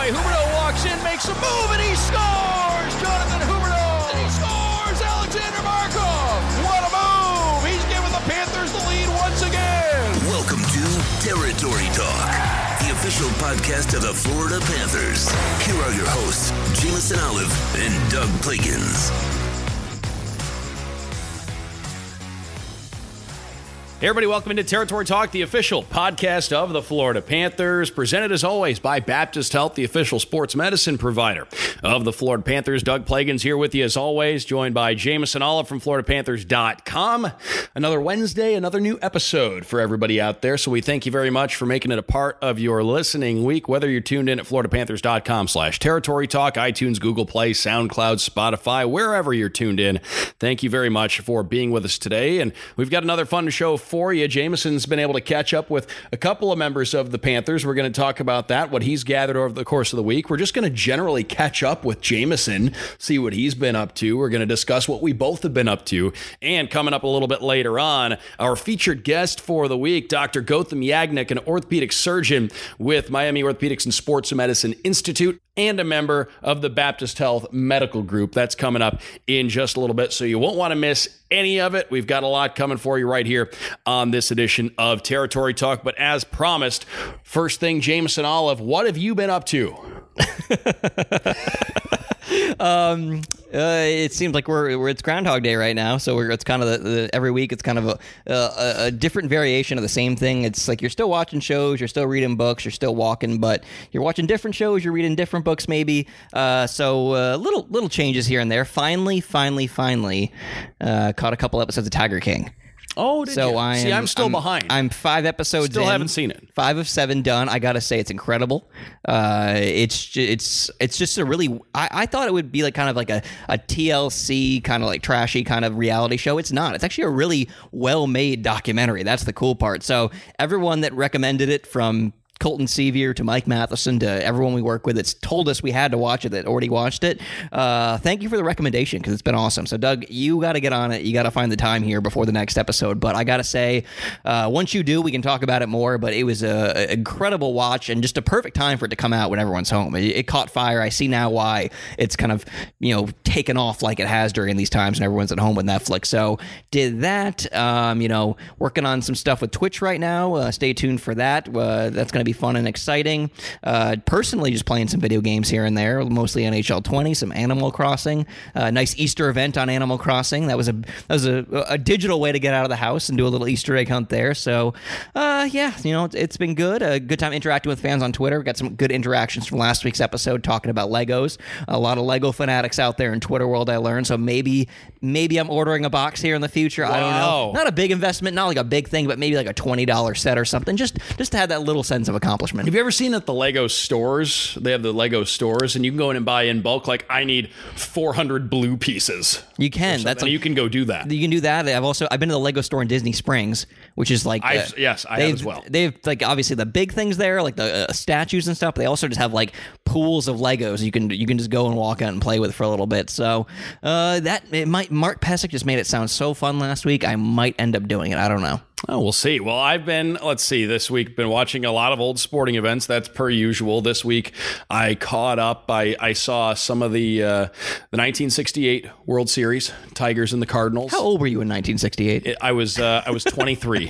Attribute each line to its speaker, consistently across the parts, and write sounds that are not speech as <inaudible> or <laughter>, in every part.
Speaker 1: away. Huberdeau walks in, makes a move, and he scores! Jonathan Huberdeau! And he scores! Aleksander Barkov! What a move! He's giving the Panthers the lead once again!
Speaker 2: Welcome to Territory Talk, the official podcast of the Florida Panthers. Here are your hosts, Jameson Olive and Doug Plagens.
Speaker 1: Hey, everybody, welcome into Territory Talk, the official podcast of the Florida Panthers, presented as always by Baptist Health, the official sports medicine provider of the Florida Panthers. Doug Plagens here with you as always, joined by Jameson Olive from FloridaPanthers.com. Another Wednesday, another new episode for everybody out there. So we thank you very much for making it a part of your listening week, whether you're tuned in at FloridaPanthers.com slash Territory Talk, iTunes, Google Play, SoundCloud, Spotify, wherever you're tuned in. Thank you very much for being with us today. And we've got another fun show for you. Jameson's been able to catch up with a couple of members of the Panthers. We're going to talk about that, what he's gathered over the course of the week. We're just going to generally catch up with Jameson, see what he's been up to. We're going to discuss what we both have been up to. And coming up a little bit later on, our featured guest for the week, Dr. Gautam Yagnik, an orthopedic surgeon with Miami Orthopedics and Sports Medicine Institute and a member of the Baptist Health Medical Group. That's coming up in just a little bit, so you won't want to miss any of it. We've got a lot coming for you right here on this edition of Territory Talk. But as promised, first thing, Jameson Olive, what have you been up to? <laughs>
Speaker 3: um, uh, it seems like we're, we're it's Groundhog Day right now, so it's kind of the, the, every week it's kind of a, a, a different variation of the same thing. It's like you're still watching shows, you're still reading books, you're still walking, but you're watching different shows, you're reading different books, maybe. Uh, so uh, little little changes here and there. Finally, finally, finally, uh, caught a couple episodes of Tiger King.
Speaker 1: Oh, did
Speaker 3: so
Speaker 1: you?
Speaker 3: I am,
Speaker 1: See, I'm still
Speaker 3: I'm,
Speaker 1: behind.
Speaker 3: I'm five episodes.
Speaker 1: Still
Speaker 3: in,
Speaker 1: haven't seen it.
Speaker 3: Five of seven done. I gotta say, it's incredible. Uh, it's it's it's just a really. I, I thought it would be like kind of like a, a TLC kind of like trashy kind of reality show. It's not. It's actually a really well made documentary. That's the cool part. So everyone that recommended it from Colton Sceviour to Mike Matheson to everyone we work with that's told us we had to watch it that already watched it. Uh, thank you for the recommendation because it's been awesome. So, Doug, you got to get on it. You got to find the time here before the next episode. But I got to say, uh, once you do, we can talk about it more. But it was an incredible watch and just a perfect time for it to come out when everyone's home. It, it caught fire. I see now why it's kind of, you know, taken off like it has during these times and everyone's at home with Netflix. So, did that. Um, you know, working on some stuff with Twitch right now. Uh, stay tuned for that. Uh, that's going to be fun and exciting. Uh, personally, just playing some video games here and there, mostly NHL 20, some Animal Crossing. Uh, nice Easter event on Animal Crossing. That was a that was a, a, digital way to get out of the house and do a little Easter egg hunt there. So, uh, yeah, you know, it's, it's been good. A good time interacting with fans on Twitter. We got some good interactions from last week's episode talking about Legos. A lot of Lego fanatics out there in Twitter world. I learned. So maybe maybe I'm ordering a box here in the future.
Speaker 1: Wow.
Speaker 3: I don't know. Not a big investment, not like a big thing, but maybe like a twenty dollar set or something. Just just to have that little sense of accomplishment.
Speaker 1: Have you ever seen at the Lego stores? They have the Lego stores, and you can go in and buy in bulk. Like I need 400 blue pieces.
Speaker 3: You can. That's
Speaker 1: and you can go do that.
Speaker 3: You can do that. I've also I've been to the Lego store in Disney Springs, which is like
Speaker 1: I've- yes, I have
Speaker 3: they've-
Speaker 1: as well.
Speaker 3: They've like obviously the big things there, like the uh, statues and stuff. But they also just have like pools of Legos you can you can just go and walk out and play with for a little bit. So uh, that it might Mark Pysyk just made it sound so fun last week. I might end up doing it. I don't know.
Speaker 1: Oh, we'll see. Well, I've been, let's see, this week, been watching a lot of old sporting events. That's per usual. This week, I caught up. I, I saw some of the uh, the 1968 World Series, Tigers and the Cardinals.
Speaker 3: How old were you in 1968?
Speaker 1: I was uh, I was 23.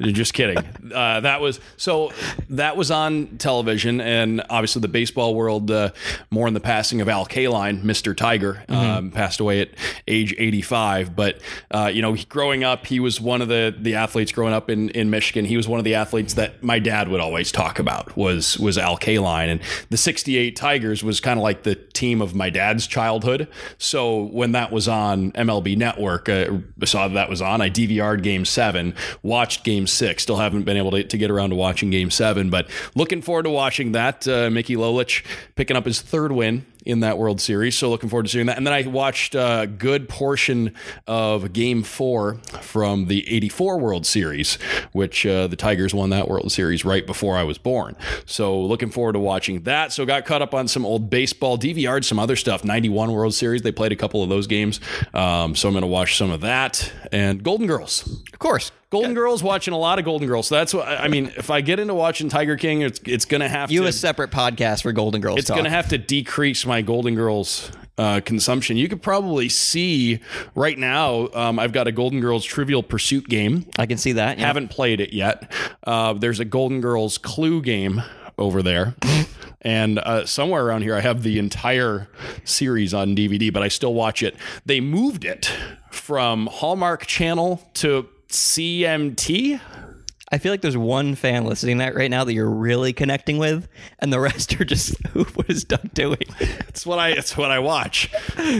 Speaker 1: Just kidding. <laughs> Uh, that was so. That was on television, and obviously the baseball world uh, in the passing of Al Kaline, Mister Tiger, um, passed away at age 85. But uh, you know, growing up, he was one of the the athletes growing up in, in Michigan. He was one of the athletes that my dad would always talk about was was Al Kaline, and the '68 Tigers was kind of like the team of my dad's childhood. So when that was on MLB Network, uh, I saw that, that was on. I DVR'd Game Seven, watched Game Six. Still haven't been able to, to get around to watching Game Seven, but looking forward to watching that. Uh, Mickey Lolich picking up his third win in that World Series. So looking forward to seeing that. And then I watched a good portion of Game Four from the '84 World Series, which uh, the Tigers won that World Series right before I was born. So looking forward to watching that. So got caught up on some old baseball, DVR'd some other stuff. '91 World Series, they played a couple of those games. Um, so I'm going to watch some of that and Golden Girls.
Speaker 3: Of course.
Speaker 1: Golden Girls, watching a lot of Golden Girls. So that's what I mean. If I get into watching Tiger King, it's it's gonna have
Speaker 3: You
Speaker 1: to
Speaker 3: a separate podcast for Golden Girls.
Speaker 1: it's going to have to decrease my Golden Girls uh, consumption. You could probably see right now. Um, I've got a Golden Girls Trivial Pursuit game.
Speaker 3: I can see that. yeah.
Speaker 1: Haven't played it yet. Uh, there's a Golden Girls Clue game over there. <laughs> And uh, somewhere around here, I have the entire series on DVD, but I still watch it. They moved it from Hallmark Channel to CMT.
Speaker 3: I feel like there's one fan listening that right now that you're really connecting with, and the <laughs> rest are just, <laughs> what is Doug doing?
Speaker 1: It's what I it's what I watch,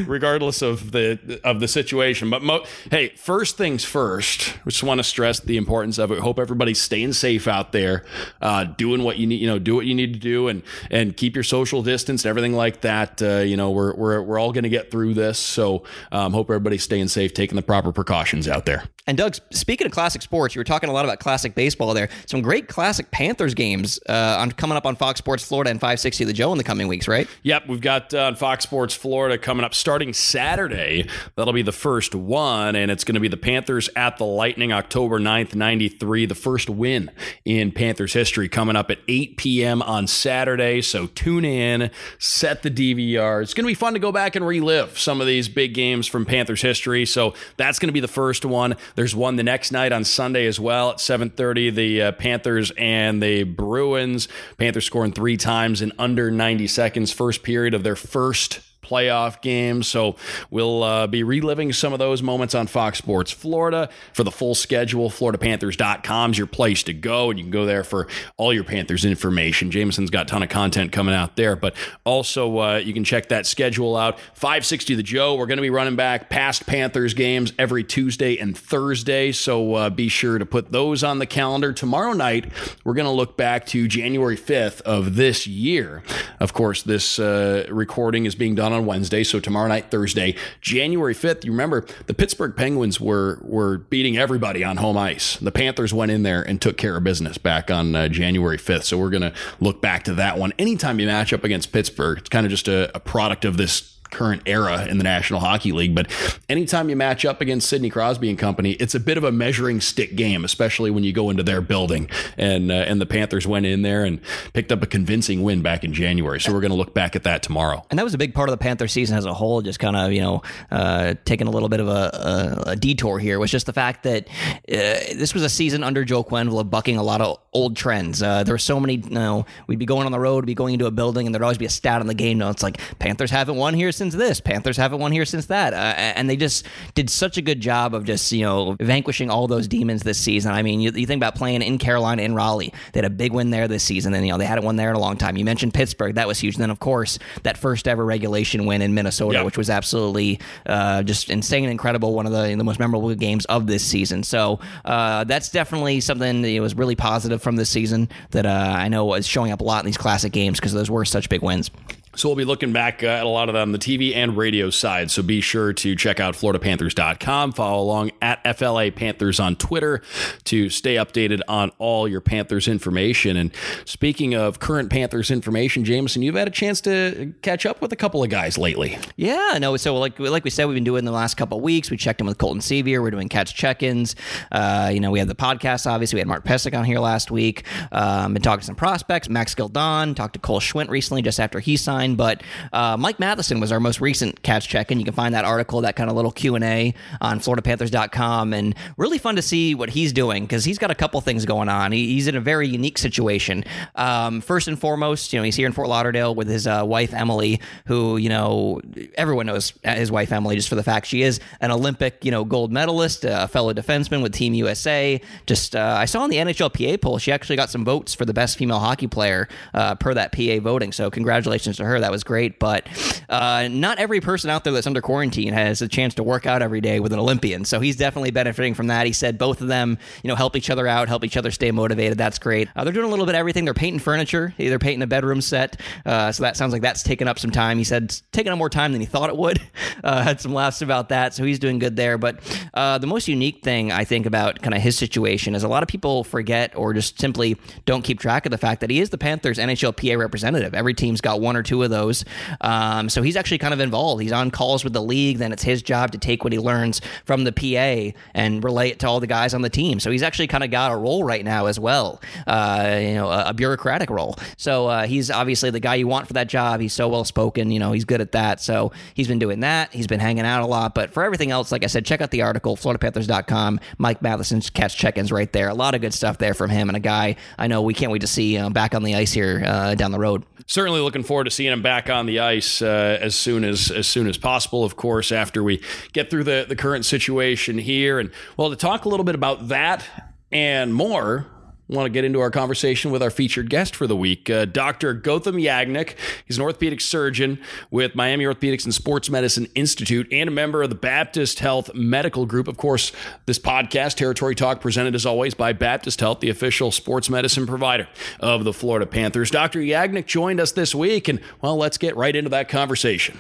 Speaker 1: regardless of the of the situation. But mo- hey, first things first. We just want to stress the importance of it. Hope everybody's staying safe out there, uh, doing what you need. You know, do what you need to do, and and keep your social distance, and everything like that. Uh, you know, we're we're we're all going to get through this. So um, hope everybody's staying safe, taking the proper precautions out there.
Speaker 3: And Doug, speaking of classic sports, you were talking a lot about classic baseball there. Some great classic Panthers games uh, on coming up on Fox Sports Florida and 560 The Joe in the coming weeks, right?
Speaker 1: Yep, we've got uh, on Fox Sports Florida coming up starting Saturday. That'll be the first one, and it's going to be the Panthers at the Lightning October 9th, 93. The first win in Panthers history coming up at 8 p.m. on Saturday. So tune in, set the DVR. It's going to be fun to go back and relive some of these big games from Panthers history. So that's going to be the first one. There's one the next night on Sunday as well at 7:30. The uh, Panthers and the Bruins. Panthers scoring three times in under 90 seconds. First period of their first playoff game. So we'll uh, be reliving some of those moments on Fox Sports Florida. For the full schedule, FloridaPanthers.com is your place to go, and you can go there for all your Panthers information. Jameson's got a ton of content coming out there, but also uh, you can check that schedule out. 560 The Joe, we're going to be running back past Panthers games every Tuesday and Thursday, so uh, be sure to put those on the calendar. Tomorrow night, we're going to look back to January 5th of this year. Of course, this uh, recording is being done on Wednesday, so tomorrow night, Thursday, January 5th. You remember the Pittsburgh Penguins were were beating everybody on home ice. The Panthers went in there and took care of business back on uh, January 5th. So we're going to look back to that one. Anytime you match up against Pittsburgh, it's kind of just a, a product of this current era in the National Hockey League. But anytime you match up against Sidney Crosby and company, it's a bit of a measuring stick game, especially when you go into their building. And uh, and the Panthers went in there and picked up a convincing win back in January. So we're going to look back at that tomorrow.
Speaker 3: And that was a big part of the Panther season as a whole, just kind of, you know, uh, taking a little bit of a, a, a, detour here, was just the fact that uh, this was a season under Joel Quenneville of bucking a lot of old trends. Uh, there were so many, you know, we'd be going on the road, be going into a building, and there'd always be a stat on the game. You know, it's like, Panthers haven't won here since this, Panthers haven't won here since that. Uh, and they just did such a good job of just, you know, vanquishing all those demons this season. I mean, you, you think about playing in Carolina, in Raleigh, they had a big win there this season, and, you know, they hadn't won there in a long time. You mentioned Pittsburgh, that was huge. And then, of course, that first ever regulation win in Minnesota,
Speaker 1: Yeah.
Speaker 3: which was absolutely uh, just insane and incredible. One of the, the most memorable games of this season. So uh, that's definitely something that was really positive from this season that uh, I know is showing up a lot in these classic games because those were such big wins.
Speaker 1: So we'll be looking back uh, at a lot of that on the TV and radio side. So be sure to check out FloridaPanthers.com. Follow along at FLA Panthers on Twitter to stay updated on all your Panthers information. And speaking of current Panthers information, Jameson, you've had a chance to catch up with a couple of guys lately.
Speaker 3: Yeah, no. So like like we said, we've been doing the last couple of weeks. We checked in with Colton Sceviour. We're doing catch check-ins. Uh, you know, we had the podcast. Obviously, we had Mark Pysyk on here last week. Um, been talking to some prospects. Max Gildon talked to Cole Schwindt recently, just after he signed. But uh, Mike Matheson was our most recent catch check, and You can find that article, that kind of little Q and A on FloridaPanthers.com, and really fun to see what he's doing because he's got a couple things going on. He, he's in a very unique situation. Um, first and foremost, you know, he's here in Fort Lauderdale with his uh, wife Emily, who you know everyone knows his wife Emily just for the fact she is an Olympic, you know, gold medalist, a fellow defenseman with Team USA. Just uh, I saw in the NHLPA poll, she actually got some votes for the best female hockey player uh, per that PA voting. So congratulations to her. That was great. But uh, not every person out there that's under quarantine has a chance to work out every day with an Olympian. So he's definitely benefiting from that. He said both of them, you know, help each other out, help each other stay motivated. That's great. Uh, they're doing a little bit of everything. They're painting furniture. They're painting a bedroom set. Uh, so that sounds like that's taken up some time. He said it's taken up more time than he thought it would. <laughs> Uh, had some laughs about that. So he's doing good there. But uh, the most unique thing I think about kind of his situation is a lot of people forget or just simply don't keep track of the fact that he is the Panthers NHL PA representative. Every team's got one or two of those. Um, so so he's actually kind of involved. He's on calls with the league. Then it's his job to take what he learns from the PA and relay it to all the guys on the team. So he's actually kind of got a role right now as well, uh, you know, a, a, bureaucratic role. So uh, he's obviously the guy you want for that job. He's so well spoken. You know, he's good at that. So he's been doing that. He's been hanging out a lot. But for everything else, like I said, check out the article, FloridaPanthers.com. Mike Matheson's catch check-ins right there. A lot of good stuff there from him and a guy I know we can't wait to see uh, back on the ice here uh, down the road.
Speaker 1: Certainly looking forward to seeing him back on the ice uh, Uh, as soon as as soon as possible. Of course, after we get through the the current situation here, and well, to talk a little bit about that and more want to get into our conversation with our featured guest for the week, uh, Dr. Gautam Yagnik. He's an orthopedic surgeon with Miami Orthopedics and Sports Medicine Institute and a member of the Baptist Health Medical Group. Of course, this podcast, Territory Talk, presented as always by Baptist Health, the official sports medicine provider of the Florida Panthers. Dr. Yagnik joined us this week, and well, let's get right into that conversation.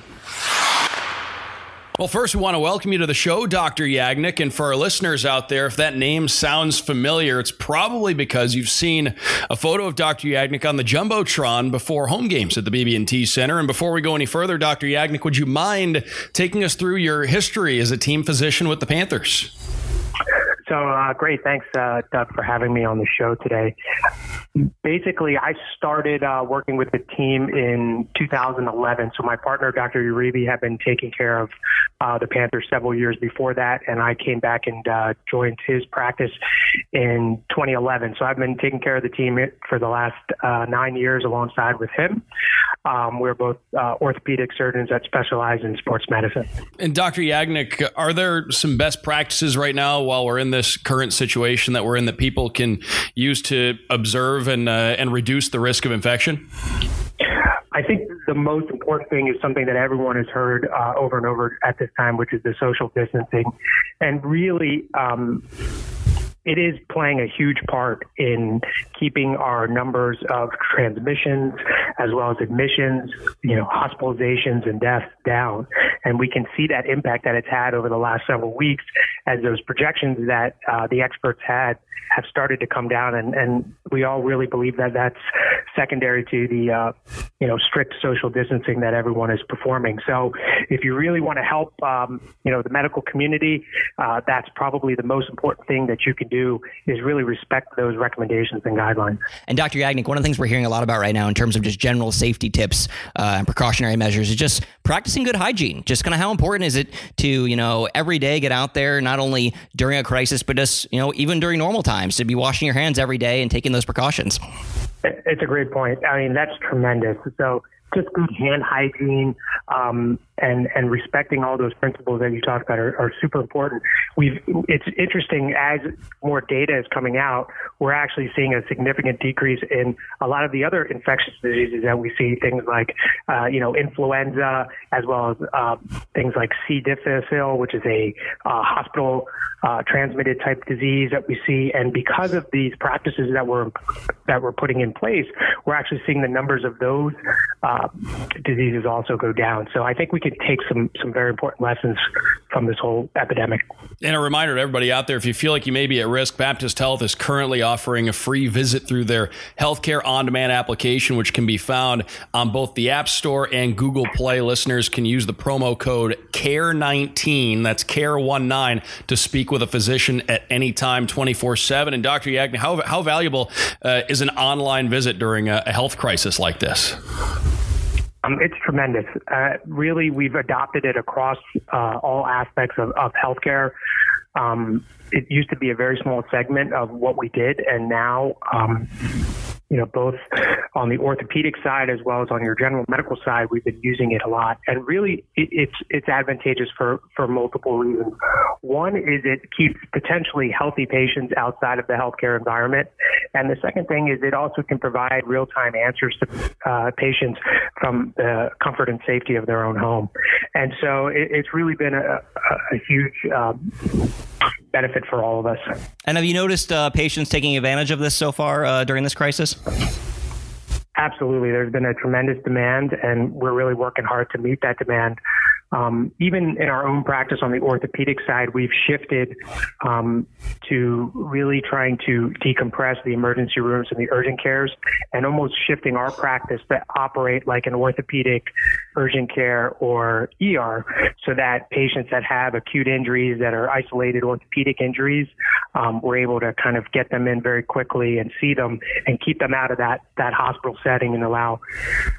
Speaker 1: Well, first, we want to welcome you to the show, Dr. Yagnik. And for our listeners out there, if that name sounds familiar, it's probably because you've seen a photo of Dr. Yagnik on the Jumbotron before home games at the BB&T Center. And before we go any further, Dr. Yagnik, would you mind taking us through your history as a team physician with the Panthers?
Speaker 4: So uh, great, thanks, uh, Doug, for having me on the show today. Basically, I started uh, working with the team in 2011. So my partner, Dr. Uribe, had been taking care of uh, the Panthers several years before that, and I came back and uh, joined his practice in 2011. So I've been taking care of the team for the last uh, nine years alongside with him. Um, we're both orthopedic surgeons that specialize in sports medicine.
Speaker 1: And Dr. Yagnik, are there some best practices right now while we're in the this current situation that we're in that people can use to observe and uh, and reduce the risk of infection?
Speaker 4: I think the most important thing is something that everyone has heard uh, over and over at this time, which is the social distancing, and really. Um, it is playing a huge part in keeping our numbers of transmissions as well as admissions, you know, hospitalizations and deaths down. And we can see that impact that it's had over the last several weeks as those projections that uh, the experts had have started to come down. And, and we all really believe that that's secondary to the, uh, you know, strict social distancing that everyone is performing. So if you really want to help, um, you know, the medical community, uh, that's probably the most important thing that you can do is really respect those recommendations and guidelines.
Speaker 3: And Dr. Yagnik, one of the things we're hearing a lot about right now in terms of just general safety tips uh, and precautionary measures is just practicing good hygiene. Just kind of how important is it to, you know, every day get out there, not only during a crisis, but just, you know, even during normal times to be washing your hands every day and taking those precautions?
Speaker 4: It's a great point. I mean, that's tremendous. So, just good hand hygiene um, and and respecting all those principles that you talked about are, are, super important. We've it's interesting as more data is coming out, we're actually seeing a significant decrease in a lot of the other infectious diseases that we see. Things like uh, you know influenza, as well as uh, things like C. difficile, which is a uh, hospital uh, transmitted type disease that we see. And because of these practices that we're that we're putting in place, we're actually seeing the numbers of those uh, diseases also go down. So I think we can take some some very important lessons from this whole epidemic.
Speaker 1: And a reminder to everybody out there: if you feel like you may be at risk, Baptist Health is currently offering a free visit through their healthcare on-demand application, which can be found on both the App Store and Google Play. Listeners can use the promo code CARE19. That's CARE19 to speak with a physician at any time, 24 7. And Dr. Yagnik, how, how valuable uh, is an online visit during a, a health crisis like this?
Speaker 4: Um, it's tremendous. Uh, really, we've adopted it across uh, all aspects of, of healthcare. Um, it used to be a very small segment of what we did, and now um, you know, both on the orthopedic side as well as on your general medical side, we've been using it a lot. And really, it, it's it's advantageous for for multiple reasons. One is it keeps potentially healthy patients outside of the healthcare environment, and the second thing is it also can provide real time answers to uh, patients from the comfort and safety of their own home. And so it, it's really been a, a, a huge. Um, benefit for all of us.
Speaker 3: And have you noticed uh, patients taking advantage of this so far uh, during this crisis?
Speaker 4: Absolutely. There's been a tremendous demand, and we're really working hard to meet that demand. Um, even in our own practice on the orthopedic side, we've shifted um, to really trying to decompress the emergency rooms and the urgent cares and almost shifting our practice to operate like an orthopedic urgent care or ER so that patients that have acute injuries that are isolated orthopedic injuries, um, we're able to kind of get them in very quickly and see them and keep them out of that, that hospital setting and allow,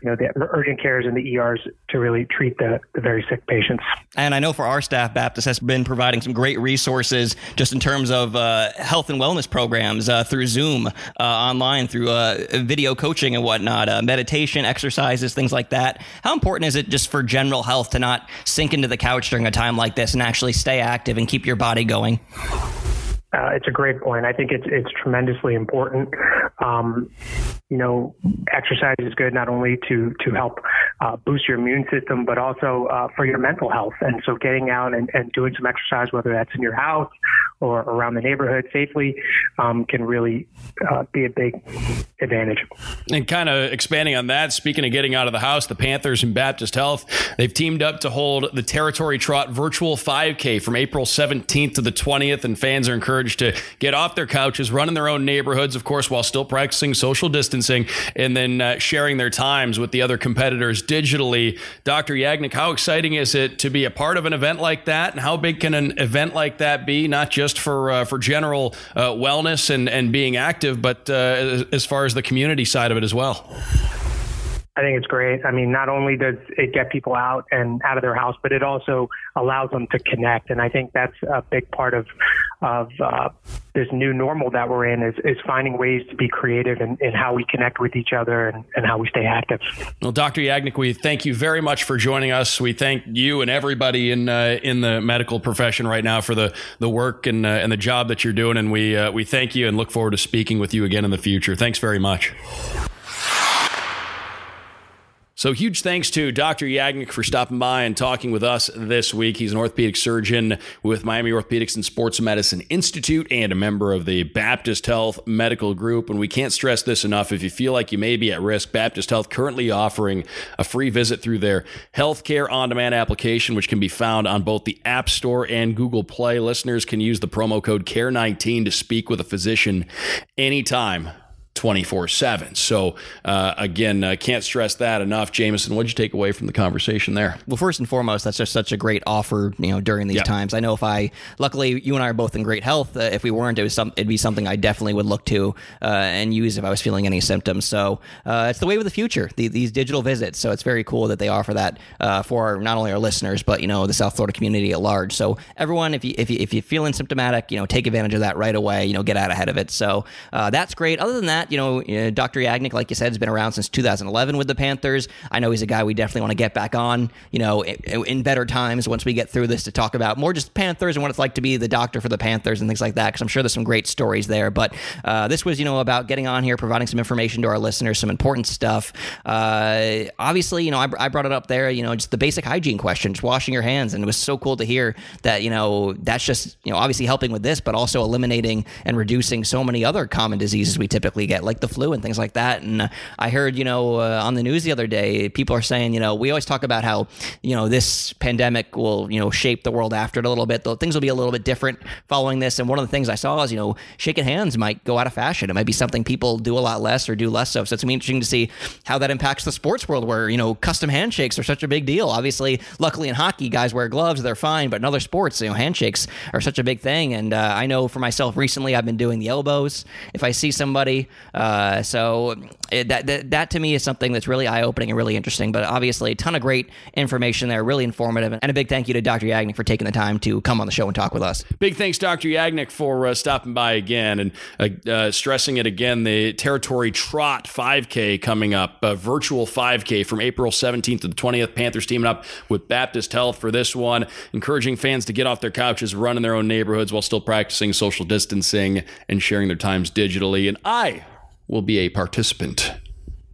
Speaker 4: you know, the urgent cares and the ERs to really treat the, the very sick patients.
Speaker 3: And I know for our staff, Baptist has been providing some great resources just in terms of uh, health and wellness programs uh, through Zoom, uh, online, through uh, video coaching and whatnot, uh, meditation, exercises, things like that. How important is it just for general health to not sink into the couch during a time like this and actually stay active and keep your body going?
Speaker 4: Uh, it's a great point. I think it's it's tremendously important. Um, you know, exercise is good not only to to help uh, boost your immune system, but also uh, for your mental health. And so, getting out and, and doing some exercise, whether that's in your house or around the neighborhood safely, um, can really uh, be a big advantage.
Speaker 1: And kind of expanding on that, speaking of getting out of the house, the Panthers and Baptist Health they've teamed up to hold the Territory Trot Virtual 5K from April 17th to the 20th, and fans are encouraged encouraged to get off their couches, run in their own neighborhoods, of course, while still practicing social distancing, and then uh, sharing their times with the other competitors digitally. Dr. Yagnik, how exciting is it to be a part of an event like that, and how big can an event like that be, not just for uh, for general uh, wellness and and being active, but uh, as far as the community side of it as well?
Speaker 4: I think it's great. I mean, not only does it get people out and out of their house, but it also allows them to connect. And I think that's a big part of of uh, this new normal that we're in is, is finding ways to be creative in, in how we connect with each other and, and how we stay active.
Speaker 1: Well, Dr. Yagnik, we thank you very much for joining us. We thank you and everybody in uh, in the medical profession right now for the the work and uh, and the job that you're doing. And we uh, we thank you and look forward to speaking with you again in the future. Thanks very much. So, huge thanks to Dr. Yagnik for stopping by and talking with us this week. He's an orthopedic surgeon with Miami Orthopedics and Sports Medicine Institute and a member of the Baptist Health Medical Group. And we can't stress this enough. If you feel like you may be at risk, Baptist Health currently offering a free visit through their healthcare on demand application, which can be found on both the App Store and Google Play. Listeners can use the promo code CARE19 to speak with a physician anytime 24 7. So, uh, again, uh, can't stress that enough. Jameson, what'd you take away from the conversation there?
Speaker 3: Well, first and foremost, that's just such a great offer, you know, during these times. I know if I, luckily, you and I are both in great health. Uh, if we weren't, it was some, it'd be something I definitely would look to uh, and use if I was feeling any symptoms. So, uh, it's the way of the future, the, these digital visits. So, it's very cool that they offer that uh, for not only our listeners, but, you know, the South Florida community at large. So, everyone, if you, if you, if you're feeling symptomatic, you know, take advantage of that right away, you know, get out ahead of it. So, that's great. Other than that, you know, Dr. Dr. Yagnik, like you said, has been around since 2011 with the Panthers. I know he's a guy we definitely want to get back on, you know, in, in better times once we get through this to talk about more just Panthers and what it's like to be the doctor for the Panthers and things like that, because I'm sure there's some great stories there. But uh, this was, you know, about getting on here, providing some information to our listeners, some important stuff. Uh, obviously, you know, I, I, brought it up there, you know, just the basic hygiene question, just washing your hands. And it was so cool to hear that, you know, that's just, you know, obviously helping with this, but also eliminating and reducing so many other common diseases we typically get, like the flu and things like that. And uh, I heard, you know, uh, on the news the other day, people are saying, you know, we always talk about how, you know, this pandemic will, you know, shape the world after it a little bit. Though things will be a little bit different following this. And one of the things I saw is, you know, shaking hands might go out of fashion. It might be something people do a lot less or do less of. So it's interesting to see how that impacts the sports world where, you know, custom handshakes are such a big deal. Obviously, luckily in hockey, guys wear gloves, they're fine. But in other sports, you know, handshakes are such a big thing. And uh, I know for myself recently, I've been doing the elbows if I see somebody. Uh, so it, that, that, that to me is something that's really eye opening and really interesting. But obviously, a ton of great information there, really informative. And a big thank you to Dr. Yagnik for taking the time to come on the show and talk with us.
Speaker 1: Big thanks, Dr. Yagnik, for uh, stopping by again and uh, uh, stressing it again. The Territory Trot 5K coming up, a virtual 5K from April 17th to the 20th. Panthers teaming up with Baptist Health for this one, encouraging fans to get off their couches, run in their own neighborhoods while still practicing social distancing and sharing their times digitally. And I will be a participant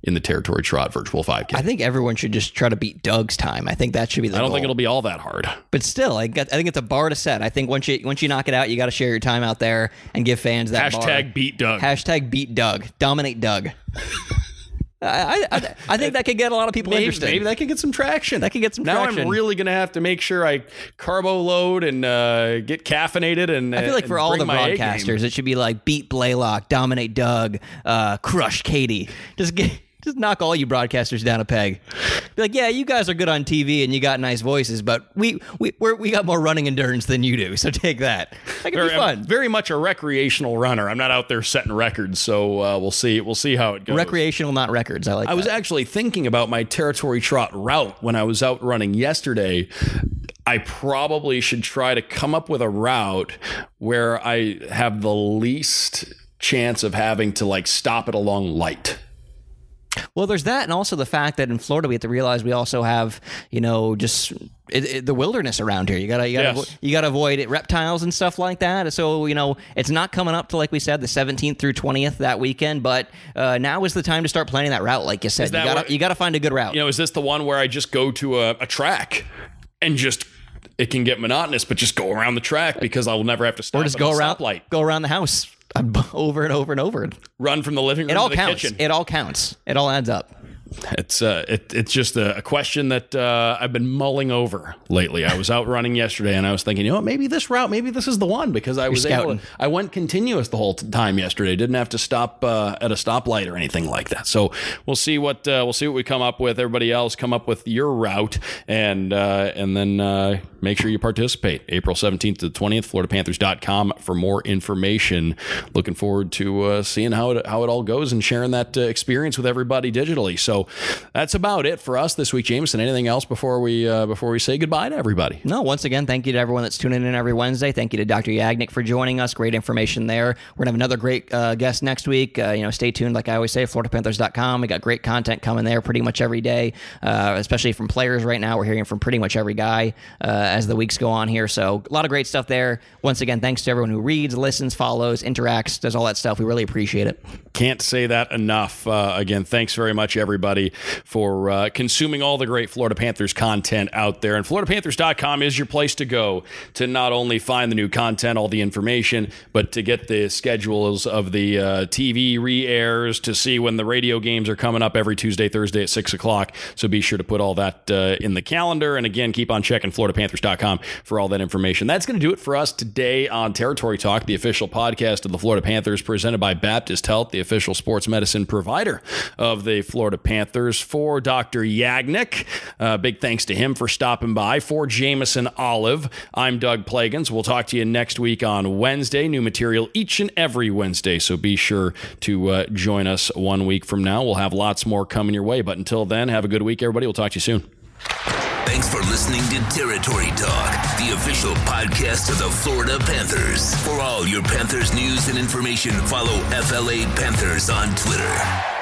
Speaker 1: in the Territory Trot Virtual 5K.
Speaker 3: I think everyone should just try to beat Doug's time. I think that should be the
Speaker 1: I don't
Speaker 3: goal.
Speaker 1: think it'll be all that hard.
Speaker 3: But still, I, got, I think it's a bar to set. I think once you once you knock it out, you got to share your time out there and give fans that
Speaker 1: Hashtag
Speaker 3: bar.
Speaker 1: beat Doug.
Speaker 3: Hashtag beat Doug. Dominate Doug. <laughs> I, I, I think that could get a lot of people
Speaker 1: maybe,
Speaker 3: interested.
Speaker 1: maybe that could get some traction.
Speaker 3: That could get some
Speaker 1: now
Speaker 3: traction.
Speaker 1: I'm really going to have to make sure I carbo load and uh, get caffeinated. And
Speaker 3: I feel like for all the broadcasters, it should be like beat Blaylock, dominate Doug, uh, crush Katie. Just get. Just knock all you broadcasters down a peg. Be like, yeah, you guys are good on TV and you got nice voices, but we we we're, we got more running endurance than you do. So take that. That could
Speaker 1: very,
Speaker 3: be fun.
Speaker 1: I'm very much a recreational runner. I'm not out there setting records, so uh, we'll see. We'll see how it goes.
Speaker 3: Recreational, not records. I like.
Speaker 1: I was actually thinking about my territory trot route when I was out running yesterday. I probably should try to come up with a route where I have the least chance of having to like stop it along light.
Speaker 3: Well, there's that, and also the fact that in Florida we have to realize we also have, you know, just it, it, the wilderness around here. You gotta, you gotta,
Speaker 1: Yes.
Speaker 3: you gotta avoid it, reptiles and stuff like that. So you know, it's not coming up to like we said, the 17th through 20th that weekend. But uh, now is the time to start planning that route. Like you said, you gotta,
Speaker 1: what-
Speaker 3: you gotta find a good route.
Speaker 1: You know, is this the one where I just go to a, a track and just it can get monotonous, but just go around the track because I'll never have to stop.
Speaker 3: or just go around,
Speaker 1: stoplight.
Speaker 3: go around the house <laughs> over and over and over.
Speaker 1: run from the living room
Speaker 3: It all
Speaker 1: to the
Speaker 3: counts.
Speaker 1: kitchen.
Speaker 3: It all counts. It all adds up.
Speaker 1: It's uh, it, it's just a, a question that uh, I've been mulling over lately. I was out running yesterday, and I was thinking, you know, what, maybe this route, maybe this is the one because I was able. To, I went continuous the whole time yesterday. Didn't have to stop uh, at a stoplight or anything like that. So we'll see what uh, we'll see what we come up with. Everybody else come up with your route, and uh, and then uh, make sure you participate. April seventeenth to the twentieth, FloridaPanthers.com for more information. Looking forward to uh, seeing how it how it all goes and sharing that uh, experience with everybody digitally. So that's about it for us this week, Jameson. Anything else before we uh, before we say goodbye to everybody?
Speaker 3: No, once again, thank you to everyone that's tuning in every Wednesday. Thank you to Dr. Yagnik for joining us. Great information there. We're going to have another great uh, guest next week. Uh, you know, stay tuned. Like I always say, FloridaPanthers.com. We got great content coming there pretty much every day, uh, especially from players right now. We're hearing from pretty much every guy uh, as the weeks go on here. So a lot of great stuff there. Once again, thanks to everyone who reads, listens, follows, interacts, does all that stuff. We really appreciate it.
Speaker 1: Can't say that enough. Uh, again, thanks very much, everybody, for uh, consuming all the great Florida Panthers content out there. And FloridaPanthers.com is your place to go to not only find the new content, all the information, but to get the schedules of the uh, TV re airs, to see when the radio games are coming up every Tuesday, Thursday at 6 o'clock. So be sure to put all that uh, in the calendar. And again, keep on checking FloridaPanthers.com for all that information. That's going to do it for us today on Territory Talk, the official podcast of the Florida Panthers, presented by Baptist Health, the official sports medicine provider of the Florida Panthers. For Dr. Yagnik, uh, big thanks to him for stopping by. For Jameson Olive, I'm Doug Plagens. We'll talk to you next week on Wednesday. New material each and every Wednesday, so be sure to uh, join us one week from now. We'll have lots more coming your way. But until then, have a good week, everybody. We'll talk to you soon.
Speaker 2: Thanks for listening to Territory Talk, the official podcast of the Florida Panthers. For all your Panthers news and information, follow FLA Panthers on Twitter.